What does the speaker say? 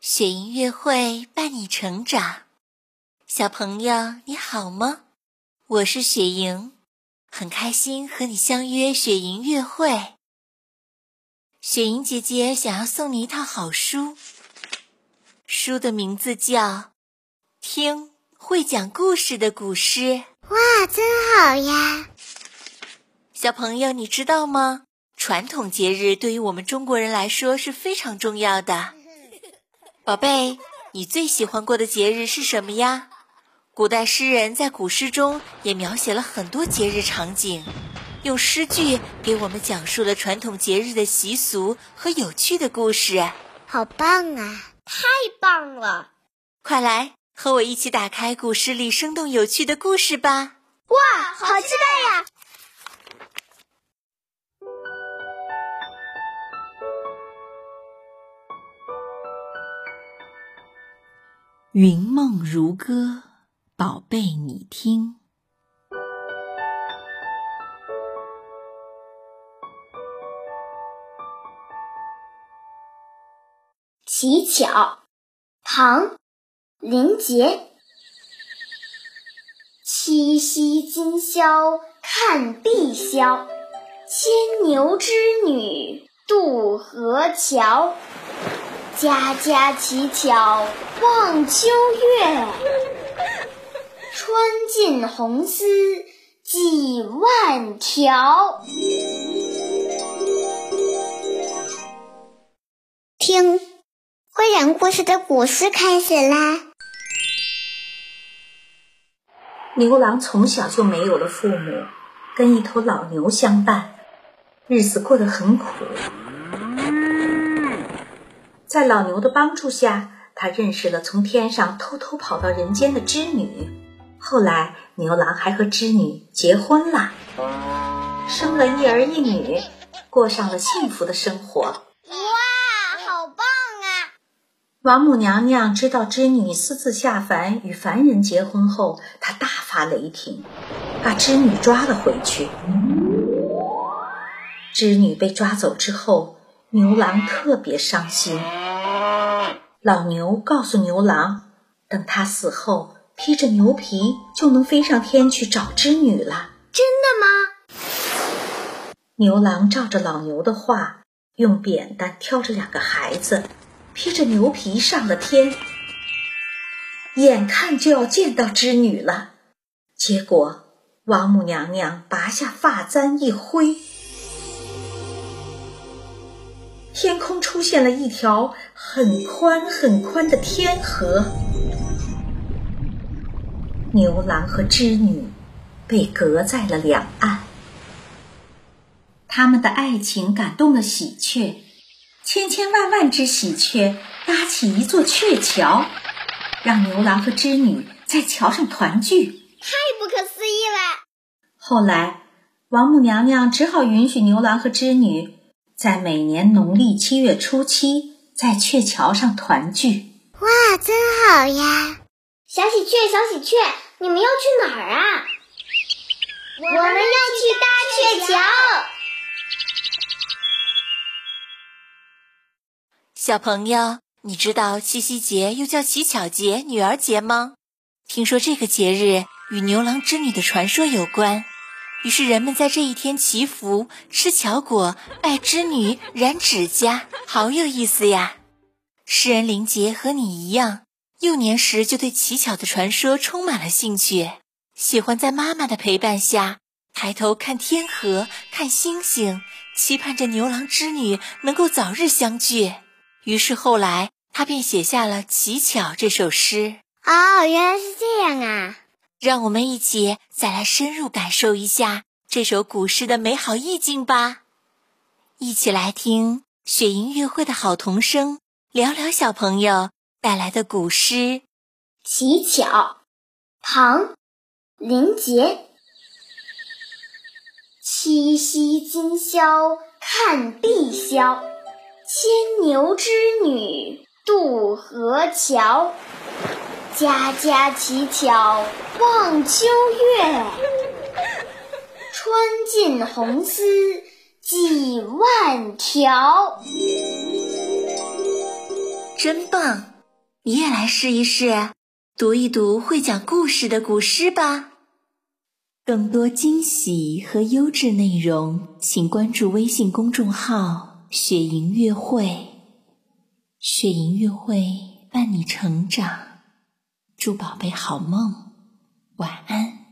雪莹乐会伴你成长，小朋友你好吗？我是雪莹，很开心和你相约雪莹乐会。雪莹姐姐想要送你一套好书，书的名字叫《听会讲故事的古诗》。哇，真好呀！小朋友，你知道吗？传统节日对于我们中国人来说是非常重要的。宝贝，你最喜欢过的节日是什么呀？古代诗人在古诗中也描写了很多节日场景，用诗句给我们讲述了传统节日的习俗和有趣的故事。好棒啊！太棒了！快来和我一起打开古诗里生动有趣的故事吧！哇，好期待呀！云梦如歌，宝贝，你听。乞巧，唐·林杰。七夕今宵看碧霄，牵牛织女渡河桥。家家乞巧望秋月，穿尽红丝几万条。听，会讲故事的古诗开始啦。牛郎从小就没有了父母，跟一头老牛相伴，日子过得很苦。在老牛的帮助下，他认识了从天上偷偷跑到人间的织女。后来，牛郎还和织女结婚了，生了一儿一女，过上了幸福的生活。哇，好棒啊！王母娘娘知道织女私自下凡与凡人结婚后，她大发雷霆，把织女抓了回去。织女被抓走之后。牛郎特别伤心。老牛告诉牛郎，等他死后，披着牛皮就能飞上天去找织女了。真的吗？牛郎照着老牛的话，用扁担挑着两个孩子，披着牛皮上了天。眼看就要见到织女了，结果王母娘娘拔下发簪一挥。天空出现了一条很宽很宽的天河，牛郎和织女被隔在了两岸。他们的爱情感动了喜鹊，千千万万只喜鹊搭起一座鹊桥，让牛郎和织女在桥上团聚。太不可思议了！后来，王母娘娘只好允许牛郎和织女。在每年农历七月初七，在鹊桥上团聚。哇，真好呀！小喜鹊，小喜鹊，你们要去哪儿啊？我们要去搭鹊桥。小朋友，你知道七夕节又叫乞巧节、女儿节吗？听说这个节日与牛郎织女的传说有关。于是人们在这一天祈福、吃巧果、拜织女、染指甲，好有意思呀！诗人林杰和你一样，幼年时就对乞巧的传说充满了兴趣，喜欢在妈妈的陪伴下抬头看天河、看星星，期盼着牛郎织女能够早日相聚。于是后来他便写下了《乞巧》这首诗。哦，原来是这样啊！让我们一起再来深入感受一下这首古诗的美好意境吧！一起来听雪莹乐会的好童声聊聊小朋友带来的古诗《乞巧》，唐·林杰。七夕今宵看碧霄，牵牛织女渡河桥。家家乞巧望秋月，穿尽红丝几万条。真棒！你也来试一试，读一读会讲故事的古诗吧。更多惊喜和优质内容，请关注微信公众号“雪莹乐会”。雪莹乐会伴你成长，祝宝贝好梦，晚安。